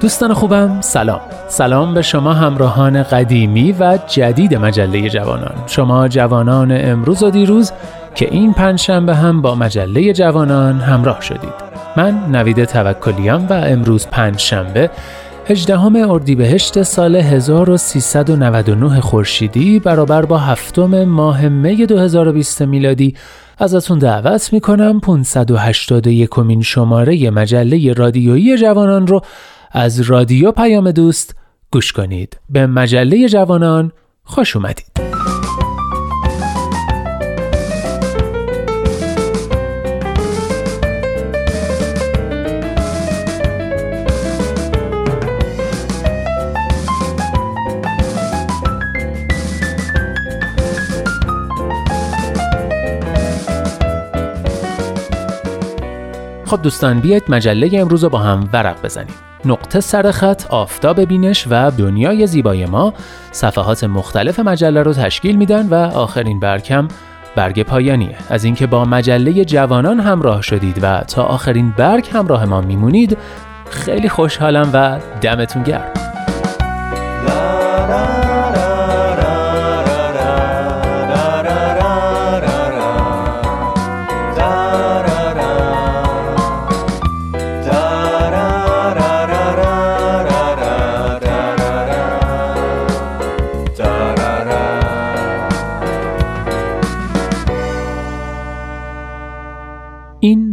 دوستان خوبم سلام. سلام به شما همراهان قدیمی و جدید مجله جوانان. شما جوانان امروز و دیروز که این پنجشنبه هم با مجله جوانان همراه شدید. من نوید توکلیام و امروز پنجشنبه 18 اردیبهشت سال 1399 خورشیدی برابر با هفتم ماه می 2020 میلادی. ازتون دعوت می‌کنم 581 کمین شماره مجله رادیویی جوانان رو از رادیو پیام دوست گوش کنید. به مجله جوانان خوش اومدید. خب دوستان بیاید مجله امروز رو با هم ورق بزنیم. نقطه سرخط آفتاب بینش و دنیای زیبای ما. صفحات مختلف مجله رو تشکیل میدن و آخرین برکم برگ پایانیه. از اینکه با مجله جوانان همراه شدید و تا آخرین برگ همراه ما میمونید خیلی خوشحالم و دمتون گرم.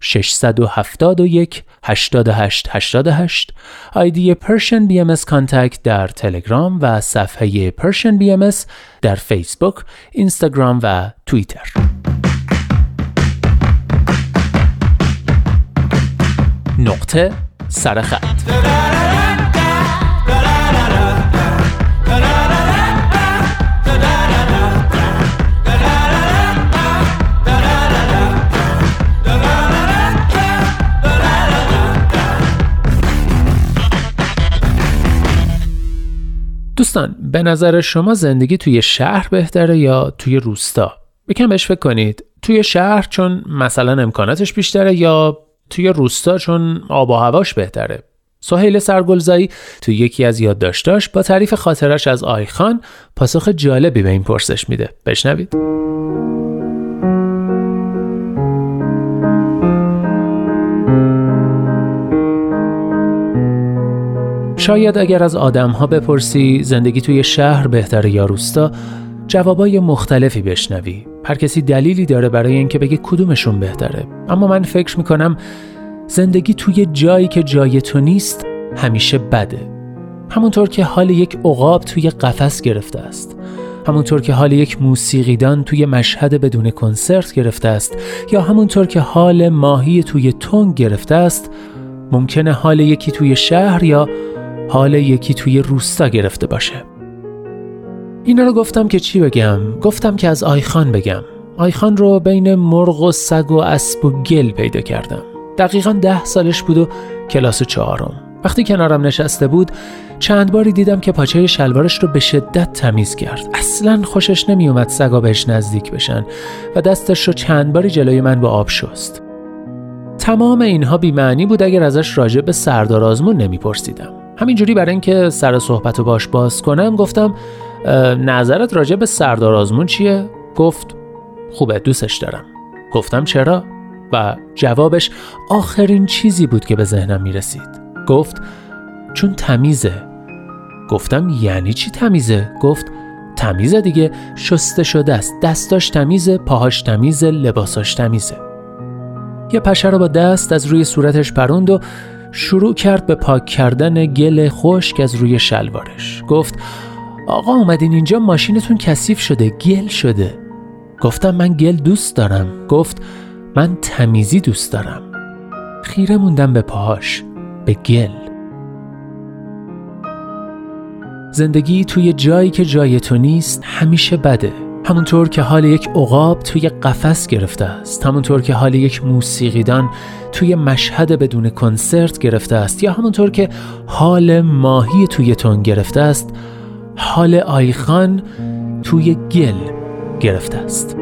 671 88 88 آیدی Persian BM Contact در تلگرام و صفحه Persian BM در فیسبوک، اینستاگرام و توییتر. نقطه سرخط دوستان به نظر شما زندگی توی شهر بهتره یا توی روستا؟ بکن بهش فکر کنید. توی شهر چون مثلا امکاناتش بیشتره یا توی روستا چون آب و هواش بهتره؟ سهیل سرگلزایی توی یکی از یادداشتاش با تعریف خاطرش از آیخان پاسخ جالبی به این پرسش میده. بشنوید. شاید اگر از آدم ها بپرسی زندگی توی شهر بهتره یا روستا جوابای مختلفی بشنوی. هر کسی دلیلی داره برای اینکه بگه کدومشون بهتره. اما من فکر می‌کنم زندگی توی جایی که جای تو نیست همیشه بده. همونطور که حال یک عقاب توی قفس گرفته است. همونطور که حال یک موسیقیدان توی مشهد بدون کنسرت گرفته است. یا همونطور که حال ماهی توی تنگ گرفته است ممکنه حال یکی توی شهر یا حال یکی توی روستا گرفته باشه. اینا رو گفتم که چی بگم؟ گفتم که از آیخان بگم. آیخان رو بین مرغ و سگ و اسب و گل پیدا کردم. دقیقا ده سالش بود و کلاس چهارم. وقتی کنارم نشسته بود چند باری دیدم که پاچه شلوارش رو به شدت تمیز کرد. اصلا خوشش نمیومد سگا بهش نزدیک بشن و دستش رو چند باری جلوی من با آب شست. تمام اینها بیمعنی بود اگر ازش راجع به سردار آزمون نمیپرسیدم. همینجوری برای اینکه سر صحبت باش باز کنم گفتم نظرت راجع به سردار آزمون چیه؟ گفت خوبه دوستش دارم گفتم چرا؟ و جوابش آخرین چیزی بود که به ذهنم می رسید گفت چون تمیزه گفتم یعنی چی تمیزه؟ گفت تمیزه دیگه شسته شده است دستاش تمیزه پاهاش تمیزه لباساش تمیزه یه پشه رو با دست از روی صورتش پروند و شروع کرد به پاک کردن گل خشک از روی شلوارش. گفت آقا اومدین اینجا ماشینتون کثیف شده گل شده. گفتم من گل دوست دارم. گفت من تمیزی دوست دارم. خیره موندم به پاهاش به گل. زندگی توی جایی که جای تو نیست همیشه بده. همونطور که حال یک عقاب توی قفس گرفته است همونطور که حال یک موسیقیدان توی مشهد بدون کنسرت گرفته است یا همونطور که حال ماهی توی تون گرفته است حال آیخان توی گل گرفته است.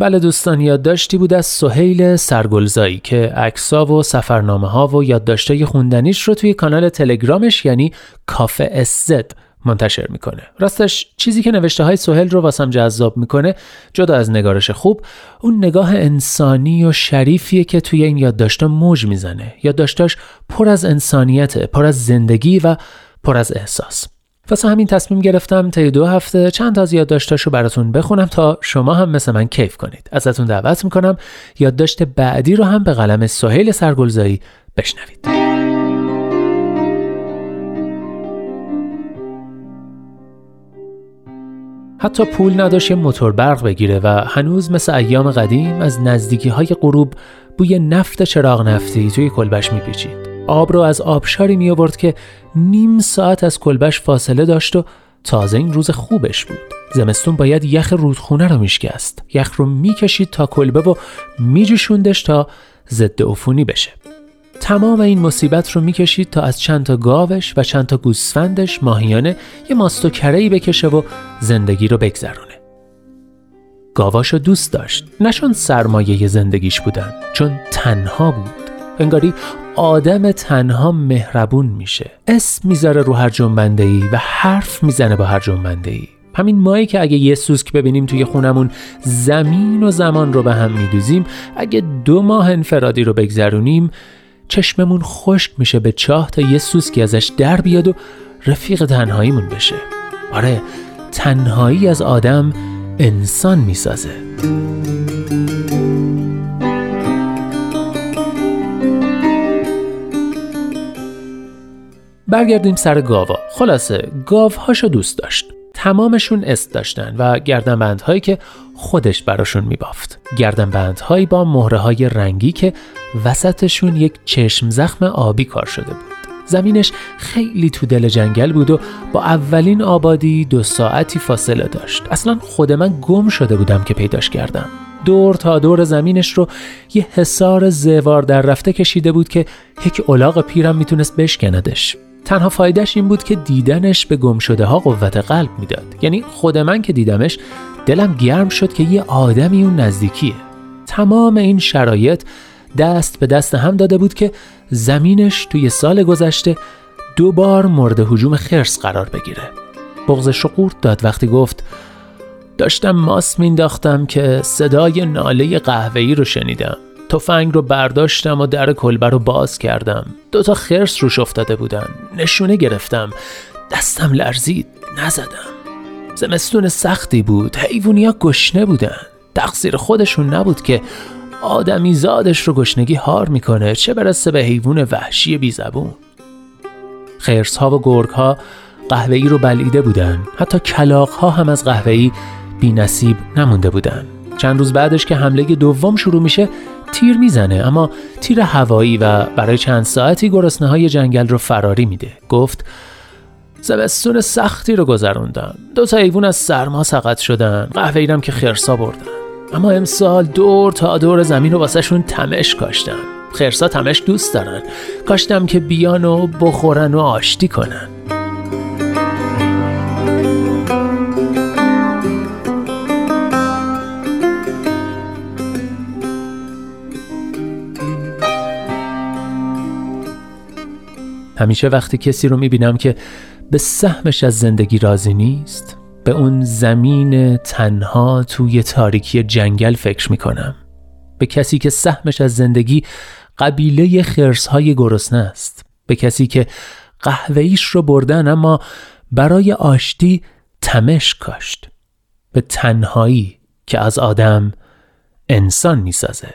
بله دوستان یادداشتی بود از سهیل سرگلزایی که عکسا و سفرنامه ها و یادداشتای خوندنیش رو توی کانال تلگرامش یعنی کافه اسزد منتشر می‌کنه. راستش چیزی که نوشته های سهیل رو واسم جذاب می‌کنه جدا از نگارش خوب اون نگاه انسانی و شریفیه که توی این یادداشتا موج می‌زنه. یادداشتاش پر از انسانیت پر از زندگی و پر از احساس. واسه همین تصمیم گرفتم طی دو هفته چند تا از یادداشتاشو براتون بخونم تا شما هم مثل من کیف کنید. ازتون دعوت می‌کنم یادداشت بعدی رو هم به قلم سهیل سرگلزایی بشنوید. حتی پول نداشت موتور برق بگیره و هنوز مثل ایام قدیم از نزدیکی های غروب بوی نفت چراغ نفتی توی کلبش میپیچید. آب رو از آبشاری می آورد که نیم ساعت از کلبش فاصله داشت و تازه این روز خوبش بود. زمستون باید یخ رودخونه رو میشکست. یخ رو می‌کشید تا کلبه و میجوشوندش تا ضد عفونی بشه. تمام این مصیبت رو می‌کشید تا از چند تا گاوش و چند تا گوسفندش ماهیانه یه ماست و کرهی بکشه و زندگی رو بگذرونه. گاواشو دوست داشت. نشون سرمایه زندگیش بودن. چون تنها بود. انگاری آدم تنها مهربون میشه. اسم می‌ذاره رو هر جنبنده ای و حرف می‌زنه با هر جنبنده ای همین مایی که اگه یه سوسک ببینیم توی خونمون زمین و زمان رو به هم میدوزیم اگه دو ماه انفرادی رو بگذرونیم چشممون خشک میشه به چاه تا یه سوسکی ازش در بیاد و رفیق تنهاییمون بشه. آره تنهایی از آدم انسان می‌سازه. برگردیم سر گاوا. خلاصه گاوهاشو دوست داشت. تمامشون است داشتن و گردنبندهایی که خودش براشون میبافت. گردنبندهایی با مهره های رنگی که وسطشون یک چشم زخم آبی کار شده بود. زمینش خیلی تو دل جنگل بود و با اولین آبادی دو ساعتی فاصله داشت. اصلا خود من گم شده بودم که پیداش کردم. دور تا دور زمینش رو یه حسار زوار در رفته کشیده بود که یک الاغ پیرم می‌تونست بشکندش. تنها فایدهش این بود که دیدنش به گم شده ها قوت قلب می‌داد. یعنی خود من که دیدمش دلم گرم شد که یه آدمی اون نزدیکیه. تمام این شرایط دست به دست هم داده بود که زمینش توی سال گذشته دو بار مورد حجوم خرس قرار بگیره. بغزش رو قورت داد وقتی گفت داشتم ماست مینداختم که صدای ناله قهوه‌ای رو شنیدم. تفنگ رو برداشتم و در کلبه رو باز کردم. دوتا خرس روش افتاده بودن. نشونه گرفتم. دستم لرزید. نزدم. زمستون سختی بود. حیوونیا گشنه بودن. تقصیر خودشون نبود که آدمی زادش رو گشنگی هار می‌کنه. چه برسه به حیوان وحشی بی زبون. خرس ها و گرگ ها قهوه‌ای رو بلعیده بودن. حتی کلاق ها هم از قهوه‌ای بی نصیب نمونده بودن. چند روز بعدش که حمله دوم شروع میشه تیر می‌زنه اما تیر هوایی و برای چند ساعتی گرسنه های جنگل رو فراری میده. گفت زمستون سختی رو گذروندم. دو تا ایوون از سرما سقط شدن. قهوه ایرم که خرسا بردن. اما امسال دور تا دور زمین رو واسه شون تمش کاشتم. خرسا تمش دوست دارن. کاشتم که بیان و بخورن و آشتی کنن. همیشه وقتی کسی رو می‌بینم که به سهمش از زندگی راضی نیست به اون زمین تنها توی تاریکی جنگل فکر می‌کنم. به کسی که سهمش از زندگی قبیله خرسهای گرسنه است. به کسی که قهوهیش رو بردن اما برای آشتی تمش کاشت. به تنهایی که از آدم انسان می‌سازه.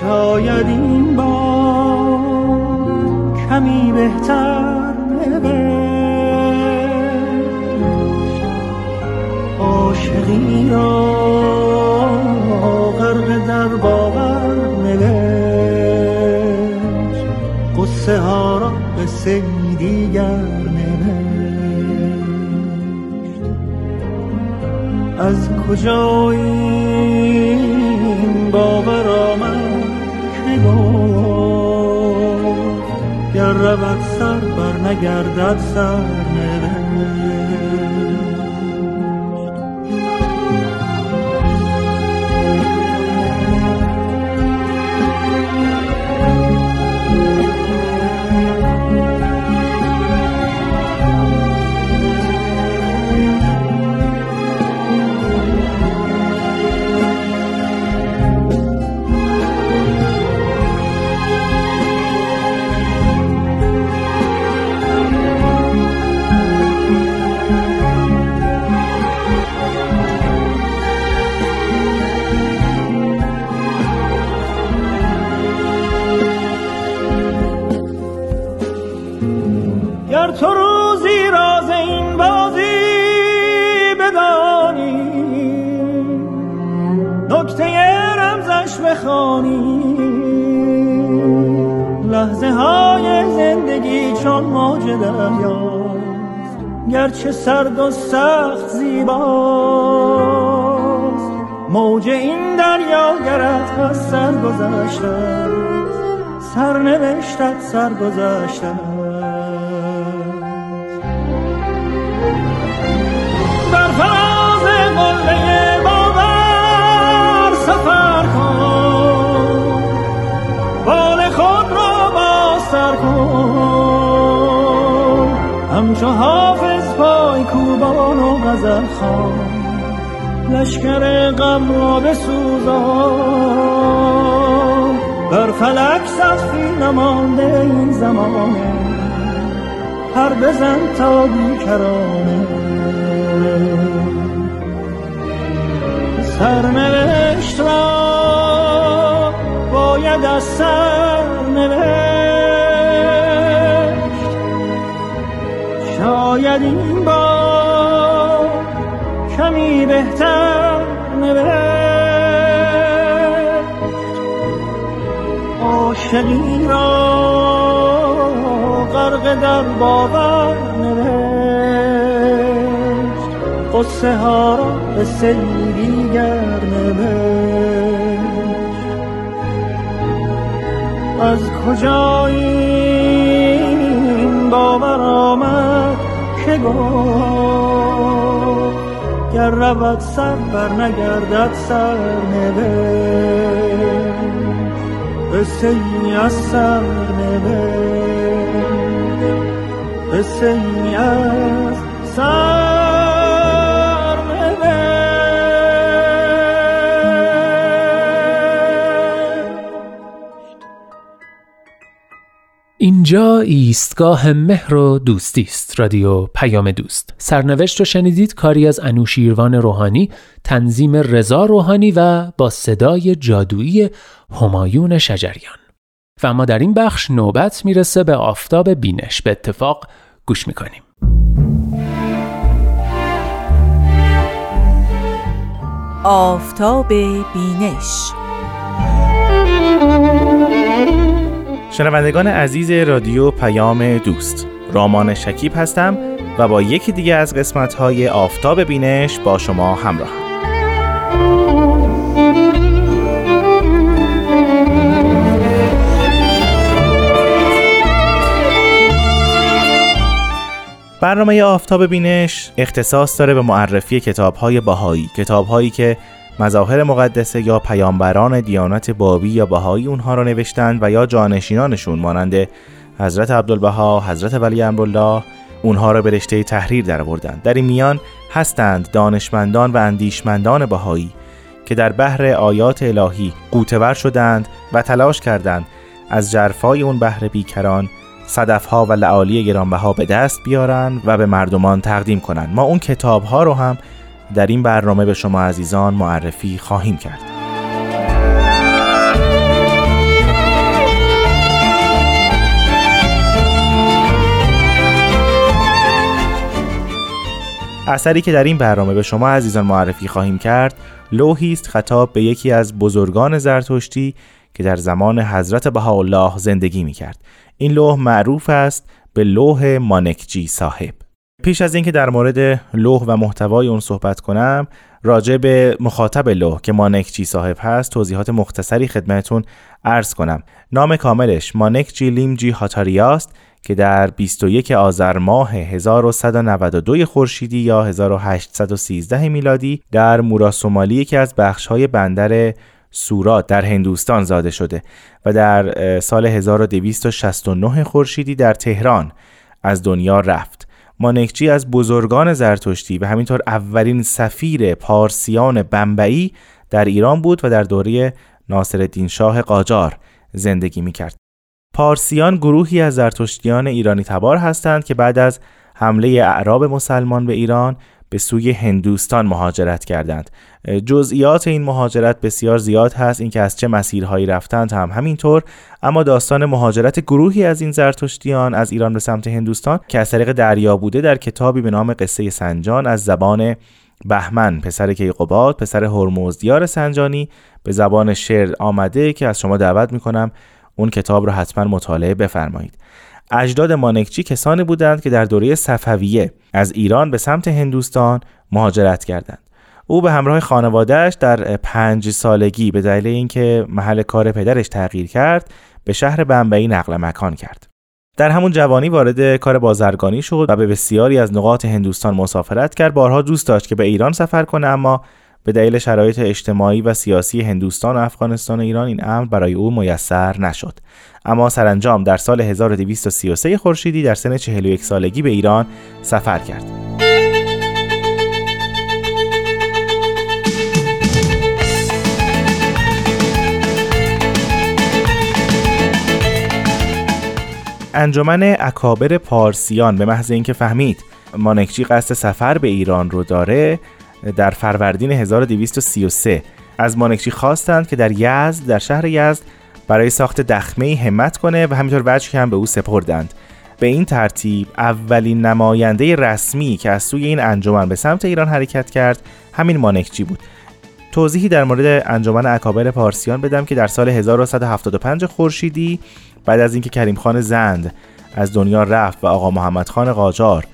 شاید این بار کمی بهتر نوشت. عاشقی را غرق در دیگر نوشت. از کجا این باور آمد گر رود سر بر نگردد سر. تو روزی راز این بازی بدانی؟ نکته رمزش بخوانی؟ لحظه های زندگی چون موج دریاست گرچه سرد و سخت زیباست. موج این دریا گرد از سر گذشته سرنوشتت سر گذشته سفر همچو حافظ پای کوبان و غزل خان لشکر غم را بسوزان. بر فلک سخفی نمانده این زمانه هر بزن تا بیکرانه سرنوشت را باید از سرنوشت شاید این بار کمی بهتر نوشت. عاشقی را غرق در باور نوشت. قصه ها را به گر از کجا این باور آمد که گفت گر رود سر بر نگردد سر قصه ای از سر قصه ای از سر اینجا ایستگاه مهر و دوستی است. رادیو پیام دوست. سرنوشت رو شنیدید؟ کاری از انوشیروان روحانی تنظیم رضا روحانی و با صدای جادویی همایون شجریان. و ما در این بخش نوبت می‌رسه به آفتاب بینش. به اتفاق گوش می‌کنیم. آفتاب بینش شنوندگان عزیز رادیو پیام دوست رامان شکیب هستم و با یکی دیگه از قسمت های آفتاب بینش با شما همراه برنامه آفتاب بینش اختصاص داره به معرفی کتاب های باهایی کتاب هایی که مظاهر مقدسه یا پیامبران دیانت بابی یا باهایی اونها رو نوشتند و یا جانشینانشون مانند حضرت عبدالبها، حضرت ولی امرالله اونها را به رشته تحریر در آوردند. در این میان هستند دانشمندان و اندیشمندان بهایی که در بحر آیات الهی قوتور شدند و تلاش کردند از جرفای اون بحر بیکران صدفها و لعالی گرانبها به دست بیارن و به مردمان تقدیم کنند. ما اون کتاب ها رو هم در این برنامه به شما عزیزان معرفی خواهیم کرد. اثری که در این برنامه به شما عزیزان معرفی خواهیم کرد لوحی است خطاب به یکی از بزرگان زرتشتی که در زمان حضرت بهاءالله زندگی می کرد. این لوح معروف است به لوح مانکجی صاحب. پیش از اینکه در مورد لوح و محتوای اون صحبت کنم راجع به مخاطب لوح که مانکجی صاحب هست توضیحات مختصری خدمتون عرض کنم نام کاملش مانکجی لیمجی هاتاریاست که در 21 آذر ماه 1192 خورشیدی یا 1813 میلادی در مورا سومالی یکی از بخش‌های بندر سورات در هندوستان زاده شده و در سال 1269 خورشیدی در تهران از دنیا رفت. مانکچی از بزرگان زرتشتی و همینطور اولین سفیر پارسیان بمبئی در ایران بود و در دوره ناصرالدین شاه قاجار زندگی می کرد. پارسیان گروهی از زرتشتیان ایرانی تبار هستند که بعد از حمله اعراب مسلمان به ایران به سوی هندوستان مهاجرت کردند. جزئیات این مهاجرت بسیار زیاد هست اینکه از چه مسیرهایی رفتند هم همینطور. اما داستان مهاجرت گروهی از این زرتشتیان از ایران به سمت هندوستان که از طریق دریا بوده در کتابی به نام قصه سنجان از زبان بهمن پسر کیقوباد پسر هرمزدیار سنجانی به زبان شعر آمده که از شما دعوت می‌کنم اون کتاب رو حتما مطالعه بفرمایید. اجداد مانکچی کسانی بودند که در دوره صفویه از ایران به سمت هندوستان مهاجرت کردند. او به همراه خانوادهش در پنج سالگی به دلیل اینکه محل کار پدرش تغییر کرد به شهر بمبئی نقل مکان کرد. در همون جوانی وارد کار بازرگانی شد و به بسیاری از نقاط هندوستان مسافرت کرد. بارها دوست داشت که به ایران سفر کنه اما به دلیل شرایط اجتماعی و سیاسی هندوستان و افغانستان و ایران این امر برای او میسر نشد. اما سرانجام در سال 1233 خورشیدی در سن 41 سالگی به ایران سفر کرد. انجمن اکابر پارسیان به محض اینکه فهمید مانکچی قصد سفر به ایران رو داره در فروردین 1233 از مانکچی خواستند که در یزد در شهر یزد برای ساخت دخمه همت کنه و همینطور وجه هم به او سپردند. به این ترتیب اولین نماینده رسمی که از سوی این انجمن به سمت ایران حرکت کرد همین مانکچی بود. توضیحی در مورد انجمن اکابر پارسیان بدم که در سال 1175 خورشیدی بعد از اینکه کریم خان زند از دنیا رفت و آقا محمد خان قاجار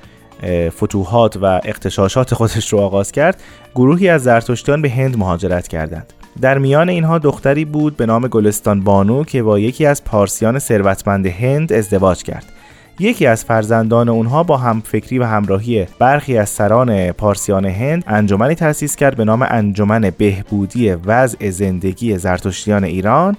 فتوحات و اقتشاشات خودش رو آغاز کرد گروهی از زرتشتیان به هند مهاجرت کردند. در میان اینها دختری بود به نام گلستان بانو که با یکی از پارسیان ثروتمند هند ازدواج کرد. یکی از فرزندان اونها با همفکری و همراهی برخی از سران پارسیان هند انجمنی تأسیس کرد به نام انجمن بهبودی وضع زندگی زرتشتیان ایران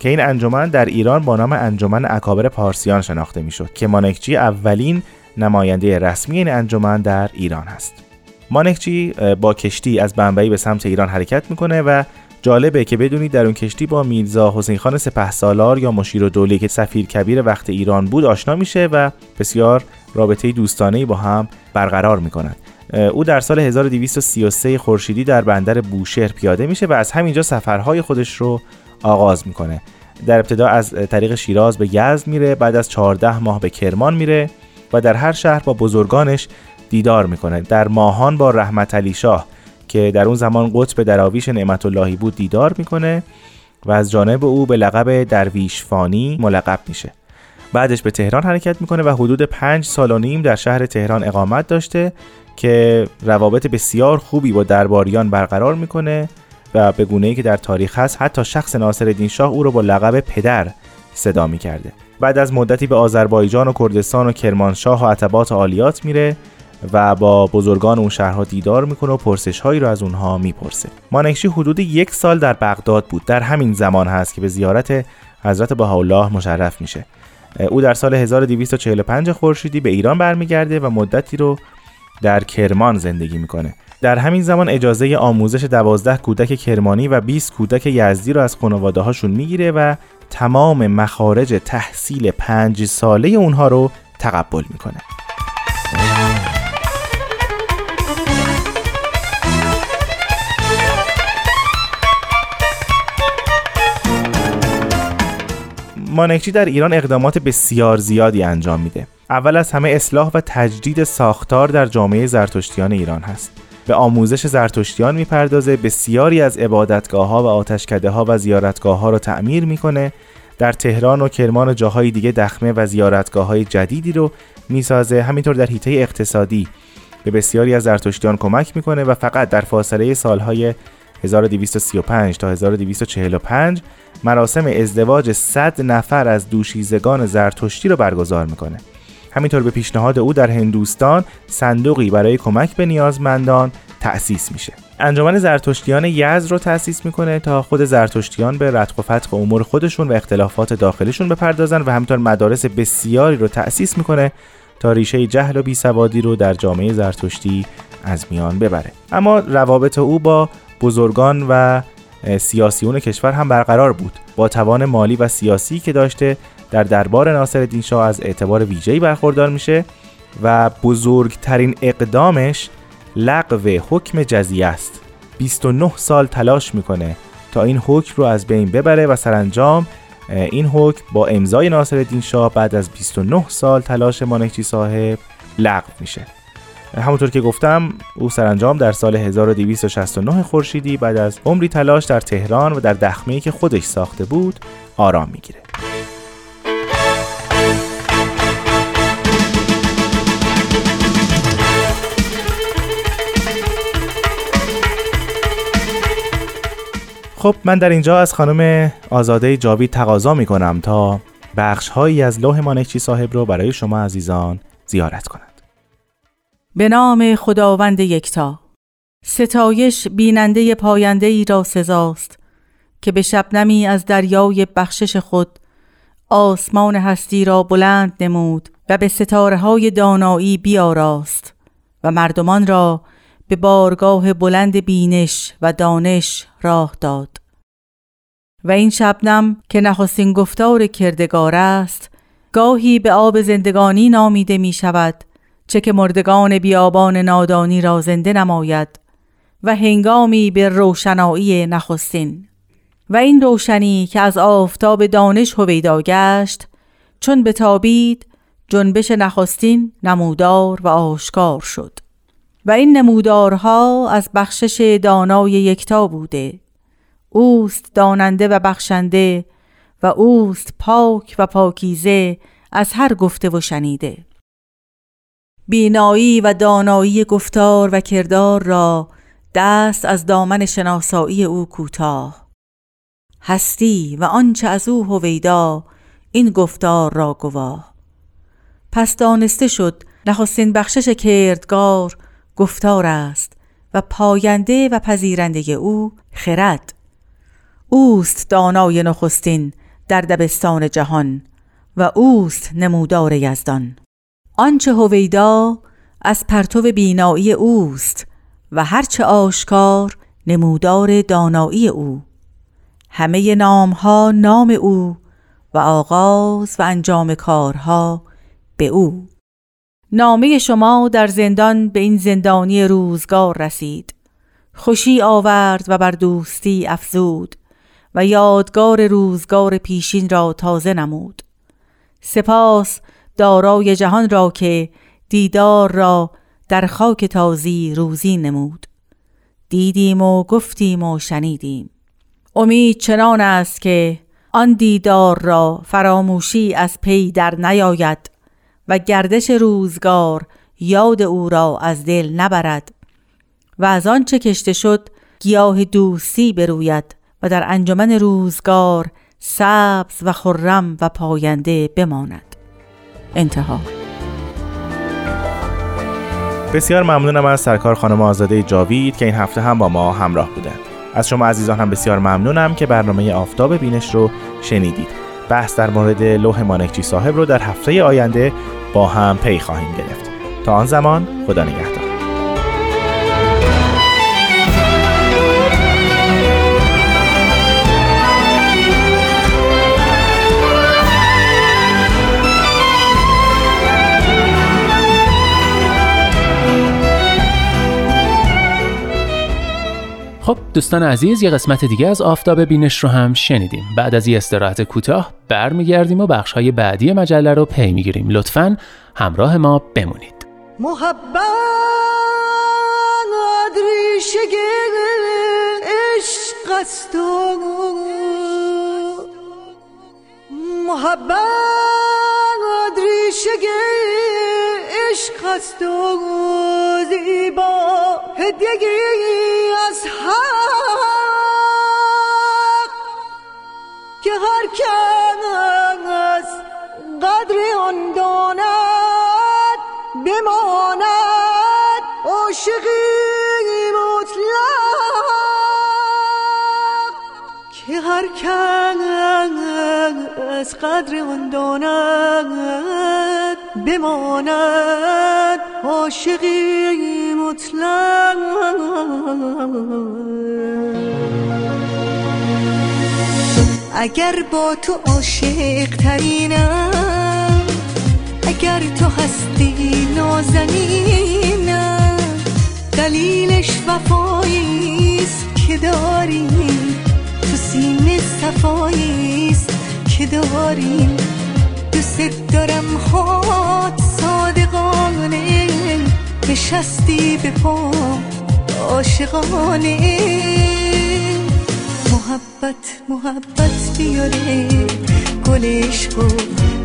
که این انجمن در ایران با نام انجمن اکابر پارسیان شناخته می‌شد که مانکچی اولین نماینده رسمی این انجمن در ایران هست. مانکچی با کشتی از بمبئی به سمت ایران حرکت می‌کنه و جالبه که بدونید در اون کشتی با میرزا حسین خان سپه سالار یا مشیر و دوله که سفیر کبیر وقت ایران بود آشنا میشه و بسیار رابطه دوستانه با هم برقرار می‌کنند او در سال 1233 خورشیدی در بندر بوشهر پیاده میشه و از همینجا سفرهای خودش رو آغاز می‌کنه. در ابتدا از طریق شیراز به یزد میره بعد از 14 ماه به کرمان میره و در هر شهر با بزرگانش دیدار می‌کنه در ماهان با رحمت علی شاه که در اون زمان قطب دراویش نعمت اللهی بود دیدار می‌کنه و از جانب او به لقب درویش فانی ملقب میشه. بعدش به تهران حرکت می‌کنه و حدود پنج سال و نیم در شهر تهران اقامت داشته که روابط بسیار خوبی با درباریان برقرار می‌کنه و به گونه ای که در تاریخ هست حتی شخص ناصر شاه او رو با لقب پدر صدا می‌کرده. بعد از مدتی به آذربایجان و کردستان و کرمانشاه و عتبات عالیات میره و با بزرگان اون شهرها دیدار می‌کنه و پرسش هایی رو از اونها می‌پرسه. مانکشی حدود یک سال در بغداد بود. در همین زمان هست که به زیارت حضرت بهاءالله مشرف میشه. او در سال 1245 خورشیدی به ایران برمیگرده و مدتی رو در کرمان زندگی می‌کنه. در همین زمان اجازه آموزش دوازده کودک کرمانی و 20 کودک یزدی رو از خانواده هاشون می‌گیره و تمام مخارج تحصیل پنج ساله اونها رو تقبل می‌کنه. مانکچی در ایران اقدامات بسیار زیادی انجام میده. اول از همه اصلاح و تجدید ساختار در جامعه زرتشتیان ایران هست. به آموزش زرتشتیان می‌پردازه بسیاری از عبادتگاه ها و آتشکده ها و زیارتگاه ها رو تعمیر می‌کنه. در تهران و کرمان و جاهای دیگه دخمه و زیارتگاه های جدیدی رو می‌سازه همینطور در حیطه اقتصادی. به بسیاری از زرتشتیان کمک می‌کنه و فقط در فاصله سالهای 1235 تا 1245 مراسم ازدواج 100 نفر از دوشیزگان زرتشتی رو برگزار می‌کنه. همینطور به پیشنهاد او در هندوستان صندوقی برای کمک به نیازمندان تأسیس میشه. انجمن زرتشتیان یزد رو تأسیس می‌کنه تا خود زرتشتیان به رتق و فتق امور خودشون و اختلافات داخلیشون بپردازن و همینطور مدارس بسیاری رو تأسیس می‌کنه تا ریشه جهل و بیسوادی رو در جامعه زرتشتی از میان ببره. اما روابط او با بزرگان و سیاسیون کشور هم برقرار بود. با توان مالی و سیاسی که داشته در دربار ناصر شاه از اعتبار ویژه‌ای برخوردار میشه و بزرگترین اقدامش لغو حکم جزیه است. 29 سال تلاش می‌کنه تا این حکم رو از بین ببره و سرانجام این حکم با امضای ناصرالدین شاه بعد از 29 سال تلاش مانکچی صاحب لغو میشه. همونطور که گفتم او سرانجام در سال 1269 خورشیدی بعد از عمری تلاش در تهران و در دخمه‌ای که خودش ساخته بود آرام می‌گیره. خب من در اینجا از خانم آزاده جاوید تقاضا می کنم تا بخش هایی از لوح مانکچی صاحب رو برای شما عزیزان زیارت کنند به نام خداوند یکتا. ستایش بیننده پاینده ای را سزاست که به شبنمی از دریای بخشش خود آسمان هستی را بلند نمود و به ستاره های دانایی بیاراست و مردمان را به بارگاه بلند بینش و دانش راه داد. و این شبنم که نخستین گفتار کردگار است گاهی به آب زندگانی نامیده می شود چه که مردگان بیابان نادانی را زنده نماید و هنگامی به روشنایی نخستین. و این روشنی که از آفتاب دانش هویدا گشت چون به تابید جنبش نخستین نمودار و آشکار شد. و این نمودارها از بخشش دانای یکتا بوده. اوست داننده و بخشنده و اوست پاک و پاکیزه از هر گفته و شنیده. بینایی و دانایی گفتار و کردار را دست از دامن شناسایی او کوتاه. هستی و آنچه از او هویدا این گفتار را گواه. پس دانسته شد نخستین بخشش کردگار گفتار است و پاینده و پذیرنده او خرد. اوست دانای نخستین در دبستان جهان و اوست نمودار یزدان. آنچه هویدا از پرتو بینایی اوست و هرچه آشکار نمودار دانایی او. همه نامها نام او و آغاز و انجام کارها به او. نامه شما در زندان به این زندانی روزگار رسید. خوشی آورد و بر دوستی افزود و یادگار روزگار پیشین را تازه نمود. سپاس دارای جهان را که دیدار را در خاک تازی روزی نمود. دیدیم و گفتیم و شنیدیم. امید چنان است که آن دیدار را فراموشی از پی در نیاید. و گردش روزگار یاد او را از دل نبرد و از آنچه کشته شد گیاه دوستی بروید و در انجمن روزگار سبز و خرم و پاینده بماند. انتها. بسیار ممنونم از سرکار خانم آزاده جاوید که این هفته هم با ما همراه بودند. از شما عزیزان هم بسیار ممنونم که برنامه آفتاب بینش رو شنیدید. بحث در مورد لوح مانکچی صاحب رو در هفته آینده با هم پی خواهیم گرفت. تا آن زمان خدا نگهدار. خب دوستان عزیز یه قسمت دیگه از آفتاب بینش رو هم شنیدیم. بعد از یه استراحت کوتاه برمیگردیم و بخش های بعدی مجله رو پی می‌گیریم. لطفا همراه ما بمونید. محبت ریشه عشق است محبت ریشه است و زیبا هدیگی از حق که هر کس قدر آن داند بماند عاشقی مطلق که هر کس قدر آن داند بماند عاشقی مطلق. اگر با تو عاشق ترینم اگر تو هستی نازنینم دلیلش وفاییست که داریم تو سینه صفاییست که داریم دوست دارم هات صادقانه. نشستی به پا عاشقانه. محبت محبت بیاره. گل عشقو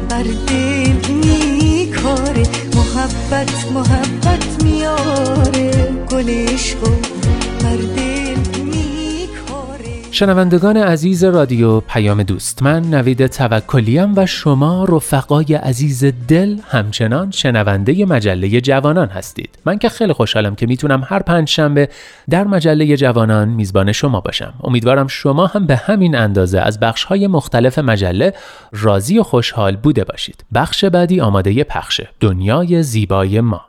بر دل میکاره محبت محبت میاره. گل عشقو بر شنوندگان عزیز رادیو پیام دوست من نوید توکلیم و شما رفقای عزیز دل همچنان شنونده مجله جوانان هستید. من که خیلی خوشحالم که می‌تونم هر پنج شنبه در مجله جوانان میزبان شما باشم. امیدوارم شما هم به همین اندازه از بخشهای مختلف مجله راضی و خوشحال بوده باشید. بخش بعدی آماده پخشه دنیای زیبای ما.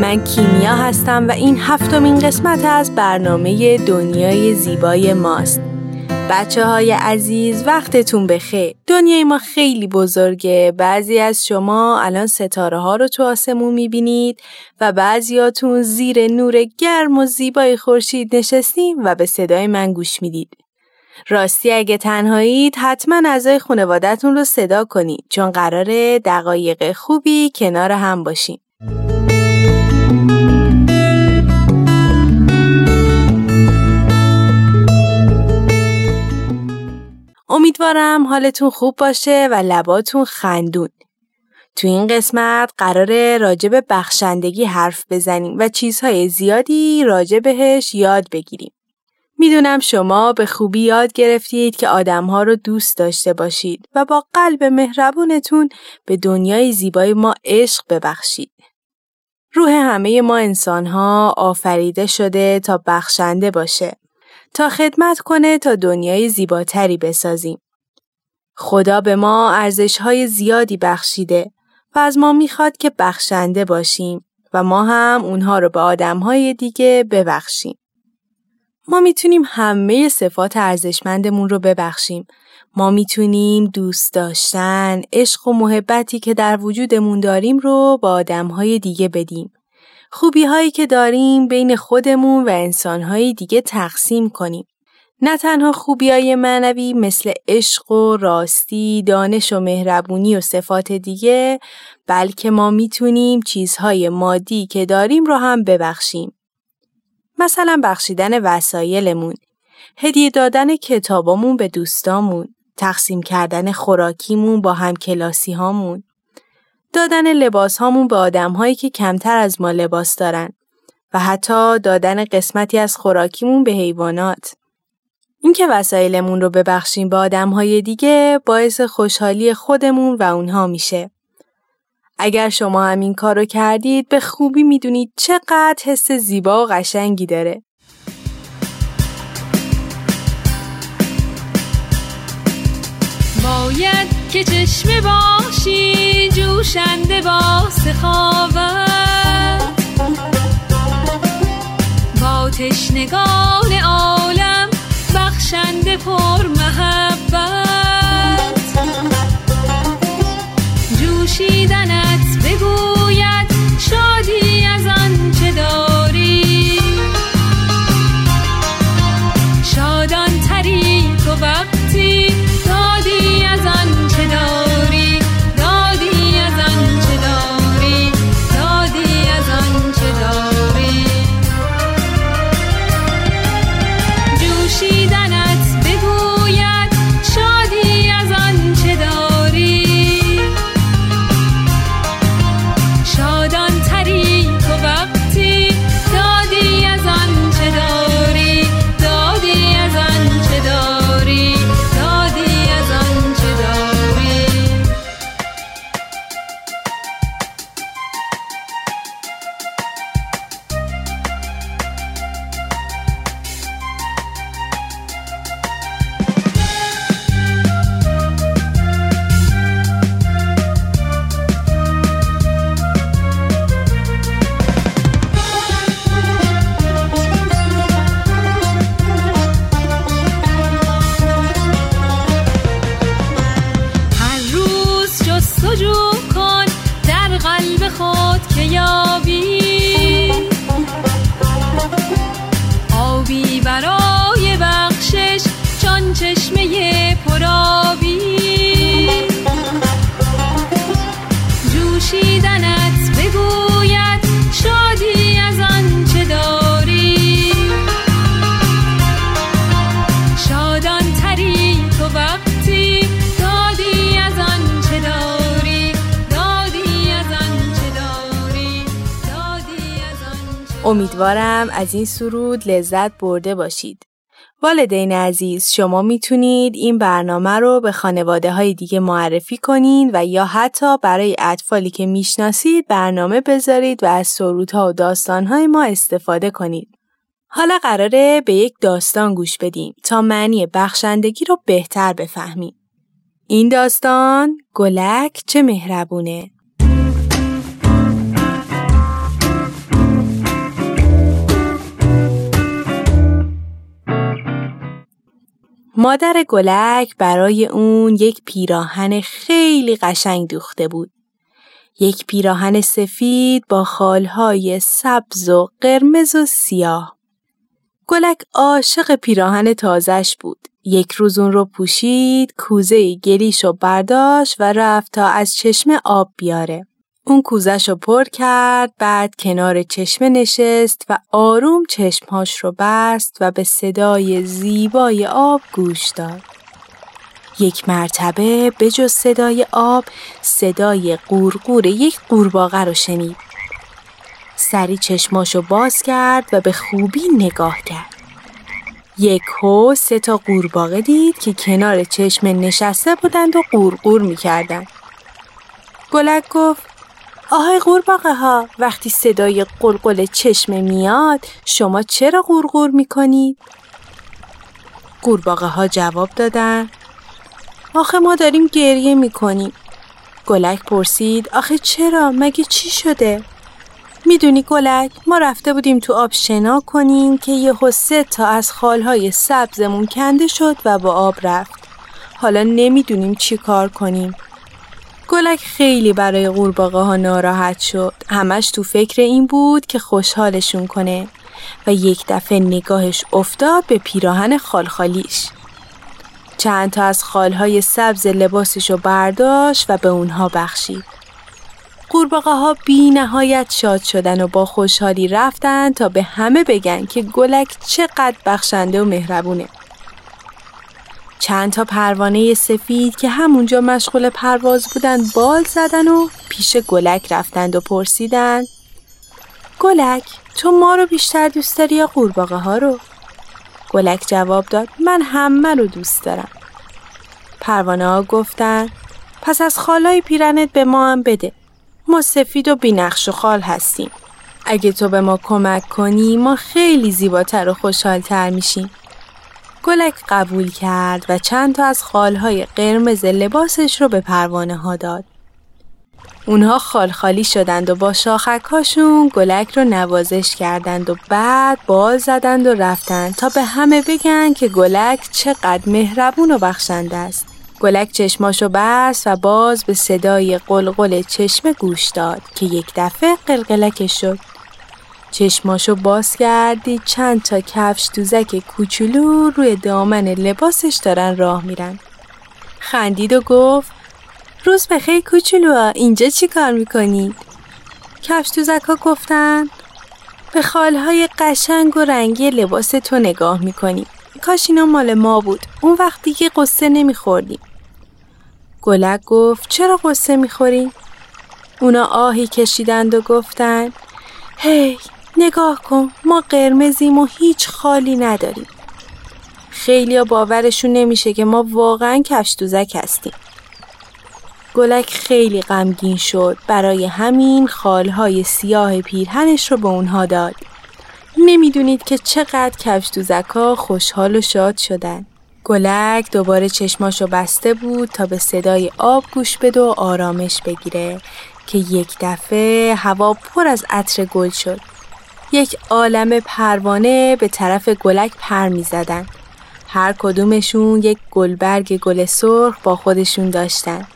من کیمیا هستم و این هفتمین قسمت از برنامه دنیای زیبای ماست. بچه های عزیز وقتتون بخیر. دنیای ما خیلی بزرگه. بعضی از شما الان ستاره ها رو تو آسمون می‌بینید و بعضیاتون زیر نور گرم و زیبای خورشید نشستیم و به صدای من گوش می‌دید. راستی اگه تنهایید حتما اعضای خانوادتون رو صدا کنید چون قراره دقایق خوبی کنار هم باشیم. امیدوارم حالتون خوب باشه و لباتون خندون. تو این قسمت قراره راجب بخشندگی حرف بزنیم و چیزهای زیادی راجع بهش یاد بگیریم. می‌دونم شما به خوبی یاد گرفتید که آدمها رو دوست داشته باشید و با قلب مهربونتون به دنیای زیبای ما عشق ببخشید. روح همه ما انسانها آفریده شده تا بخشنده باشه تا خدمت کنه تا دنیای زیباتری بسازیم. خدا به ما ارزشهای زیادی بخشیده و از ما می‌خواد که بخشنده باشیم و ما هم اونها رو به آدمهای دیگه ببخشیم. ما می‌تونیم همه صفات ارزشمندمون رو ببخشیم. ما می‌تونیم دوست داشتن، عشق و محبتی که در وجودمون داریم رو با آدمهای دیگه بدیم. خوبی هایی که داریم بین خودمون و انسانهای دیگه تقسیم کنیم. نه تنها خوبی های معنوی مثل عشق و راستی، دانش و مهربونی و صفات دیگه بلکه ما می‌تونیم چیزهای مادی که داریم رو هم ببخشیم. مثلا بخشیدن وسایلمون، هدیه دادن کتابامون به دوستامون، تقسیم کردن خوراکیمون با همکلاسی هامون، دادن لباس هامون به آدم هایی که کمتر از ما لباس دارن و حتی دادن قسمتی از خوراکیمون به حیوانات. اینکه وسایلمون رو ببخشیم به آدم های دیگه باعث خوشحالی خودمون و اونها میشه. اگر شما همین کار رو کردید به خوبی می‌دونید چقدر حس زیبا و قشنگی داره. باید که چشمه باشی جوشنده با سخاوت. با تشنگان عالم بخشنده پر محبت. امیدوارم از این سرود لذت برده باشید. والدین عزیز شما می‌تونید این برنامه رو به خانواده های دیگه معرفی کنید و یا حتی برای اطفالی که می‌شناسید برنامه بذارید و از سرودها و داستانهای ما استفاده کنید. حالا قراره به یک داستان گوش بدیم تا معنی بخشندگی رو بهتر بفهمیم. این داستان گلک چه مهربونه مادر گلک برای اون یک پیراهن خیلی قشنگ دوخته بود. یک پیراهن سفید با خالهای سبز و قرمز و سیاه. گلک عاشق پیراهن تازش بود. یک روز اون رو پوشید، کوزه گلیش و برداشت و رفت تا از چشمه آب بیاره. اون کوزش رو پر کرد بعد کنار چشمه نشست و آروم چشمهاش رو بست و به صدای زیبای آب گوش داد. یک مرتبه به جز صدای آب صدای قورقور یک قورباغه رو شنید. سری چشماشو باز کرد و به خوبی نگاه کرد. یک هو سه تا قورباغه دید که کنار چشمه نشسته بودند و قورقور می‌کردند. گلک گفت آهای قورباغه ها وقتی صدای قلقل چشمه میاد شما چرا قورقور می‌کنید؟ قورباغه ها جواب دادن آخه ما داریم گریه می‌کنیم گلک پرسید آخه چرا مگه چی شده؟ می‌دونی گلک ما رفته بودیم تو آب شنا کنیم که یه حسه تا از خالهای سبزمون کنده شد و با آب رفت حالا نمی‌دونیم چی کار کنیم گلک خیلی برای قورباغه ها ناراحت شد. همش تو فکر این بود که خوشحالشون کنه و یک دفعه نگاهش افتاد به پیراهن خالخالیش. چند تا از خالهای سبز لباسش رو برداشت و به اونها بخشید. قورباغه ها بی نهایت شاد شدن و با خوشحالی رفتن تا به همه بگن که گلک چقدر بخشنده و مهربونه. چند تا پروانه سفید که همونجا مشغول پرواز بودن بال زدن و پیش گلک رفتند و پرسیدن گلک تو ما رو بیشتر دوست داری یا قورباغه ها رو؟ گلک جواب داد من همه رو دوست دارم. پروانه ها گفتن پس از خالای پیرنت به ما هم بده. ما سفید و بینقش و خال هستیم. اگه تو به ما کمک کنی ما خیلی زیباتر و خوشحالتر میشیم. گلک قبول کرد و چند تا از خالهای قرمز لباسش رو به پروانه ها داد. اونها خالخالی شدند و با شاخکهاشون گلک رو نوازش کردند و بعد بال زدند و رفتند تا به همه بگن که گلک چقدر مهربون و بخشنده است. گلک چشماشو بست و باز به صدای قلقل چشم گوش داد که یک دفعه قلقلکش شد. چشماشو باز کردی چند تا کفش دوزک کوچولو روی دامن لباسش دارن راه میرن. خندید و گفت روز بخیر کوچولو اینجا چی کار می‌کنید؟ کفش دوزک ها گفتن به خالهای قشنگ و رنگی لباس تو نگاه می‌کنیم. کاش اینا مال ما بود. اون وقت دیگه قصه نمیخوردیم. گلک گفت چرا قصه می‌خوریم؟ اونا آهی کشیدند و گفتند هی نگاه کن ما قرمزیم و هیچ خالی نداریم. خیلی باورشون نمیشه که ما واقعا کفش دوزک هستیم. گلک خیلی غمگین شد برای همین خالهای سیاه پیرهنش رو به اونها داد. نمی‌دونید که چقدر ها خوشحال و شاد شدن. گلک دوباره چشماشو بسته بود تا به صدای آب گوش بده و آرامش بگیره که یک دفعه هوا پر از عطر گل شد. یک عالم پروانه به طرف گلک پر می زدن. هر کدومشون یک گلبرگ گل سرخ با خودشون داشتن.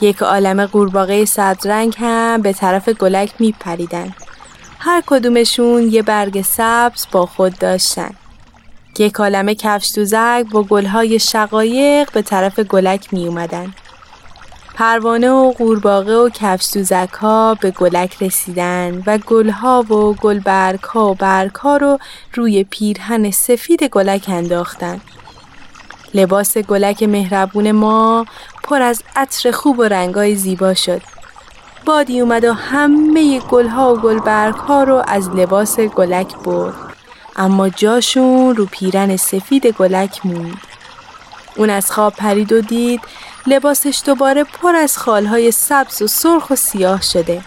یک عالم قورباغه رنگ هم به طرف گلک می پریدن. هر کدومشون یه برگ سبز با خود داشتن. یک عالم کفش دوزک با گلهای شقایق به طرف گلک می اومدن. پروانه و قورباغه و کفش دوزک ها به گلک رسیدن و گلها و گلبرگ ها و برگ ها رو روی پیرهن سفید گلک انداختن. لباس گلک مهربون ما پر از عطر خوب و رنگای زیبا شد. بادی اومد و همه گلها و گلبرگ ها رو از لباس گلک برد اما جاشون رو پیرن سفید گلک موند اون از خواب پرید و دید لباسش دوباره پر از خالهای سبز و سرخ و سیاه شده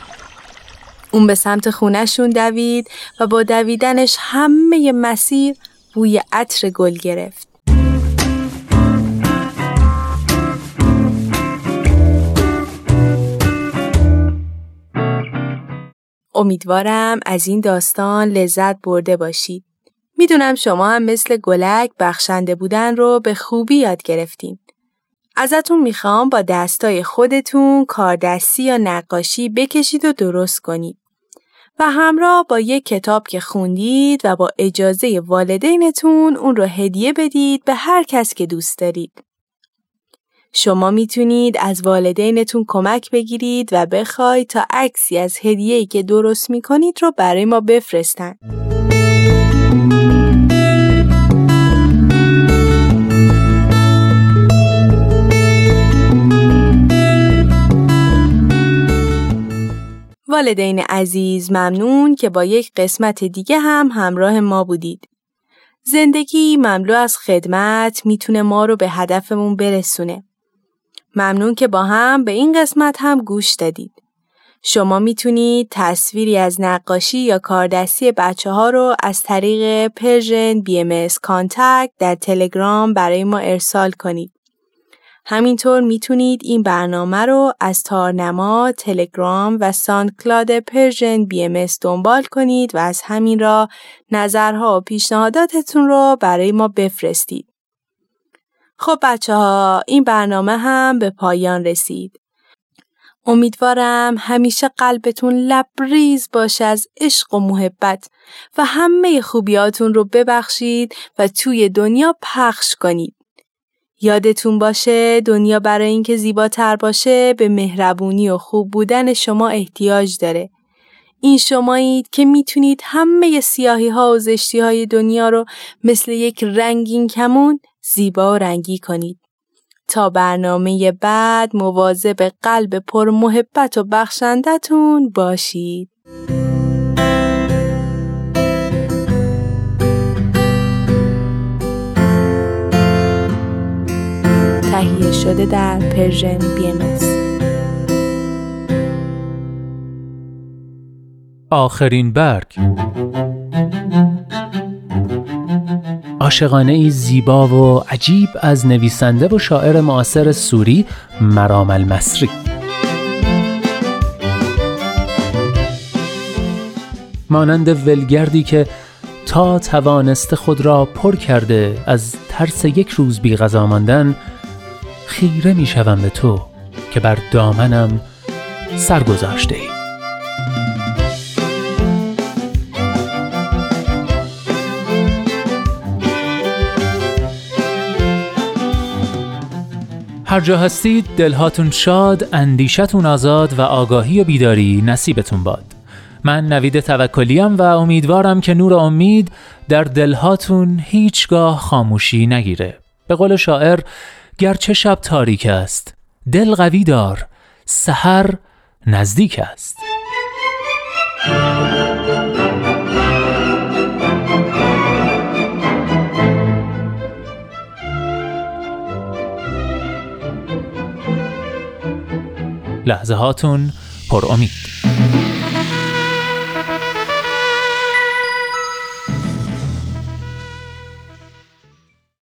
اون به سمت خونشون دوید و با دویدنش همه مسیر بوی عطر گل گرفت امیدوارم از این داستان لذت برده باشید. می‌دونم شما هم مثل گلک بخشنده بودن رو به خوبی یاد گرفتین. ازتون می‌خوام با دستای خودتون کاردستی یا نقاشی بکشید و درست کنید. و همراه با یک کتاب که خوندید و با اجازه والدینتون اون رو هدیه بدید به هر کس که دوست دارید. شما می‌تونید از والدینتون کمک بگیرید و بخواید تا عکسی از هدیه‌ای که درست می‌کنید رو برای ما بفرستن. والدین عزیز ممنون که با یک قسمت دیگه هم همراه ما بودید. زندگی مملو از خدمت می‌تونه ما رو به هدفمون برسونه. ممنون که با هم به این قسمت هم گوش دادید. شما می‌تونید تصویری از نقاشی یا کاردستی بچه ها رو از طریق Persian BM Contact در تلگرام برای ما ارسال کنید. همینطور می‌تونید این برنامه رو از تارنما، تلگرام و ساندکلاد Persian BM دنبال کنید و از همین را نظرها و پیشنهاداتتون رو برای ما بفرستید. خب بچه ها این برنامه هم به پایان رسید. امیدوارم همیشه قلبتون لبریز باشه از عشق و محبت و همه خوبیاتون رو ببخشید و توی دنیا پخش کنید. یادتون باشه دنیا برای اینکه زیباتر باشه به مهربونی و خوب بودن شما احتیاج داره. این شمایید که می‌تونید همه سیاهی ها و زشتی های دنیا رو مثل یک رنگین کمون زیبا و رنگی کنید. تا برنامه بعد مواظب قلب پر محبت و بخشندتون باشید. تهیه شده در پرژن بی آخرین برگ. عاشقانه ای زیبا و عجیب از نویسنده و شاعر معاصر سوری مرام المصری. مانند ولگردی که تا توانسته خود را پر کرده از ترس یک روز بی غذا ماندن خیره می شوم به تو که بر دامنم سر گذاشته ای. هر جا هستید دلهاتون شاد، اندیشتون آزاد و آگاهی و بیداری نصیبتون باد. من نوید توکلیم و امیدوارم که نور امید در دلهاتون هیچگاه خاموشی نگیره. به قول شاعر گرچه شب تاریک است. دل قوی دار. سحر نزدیک است. لحظه هاتون پر امید.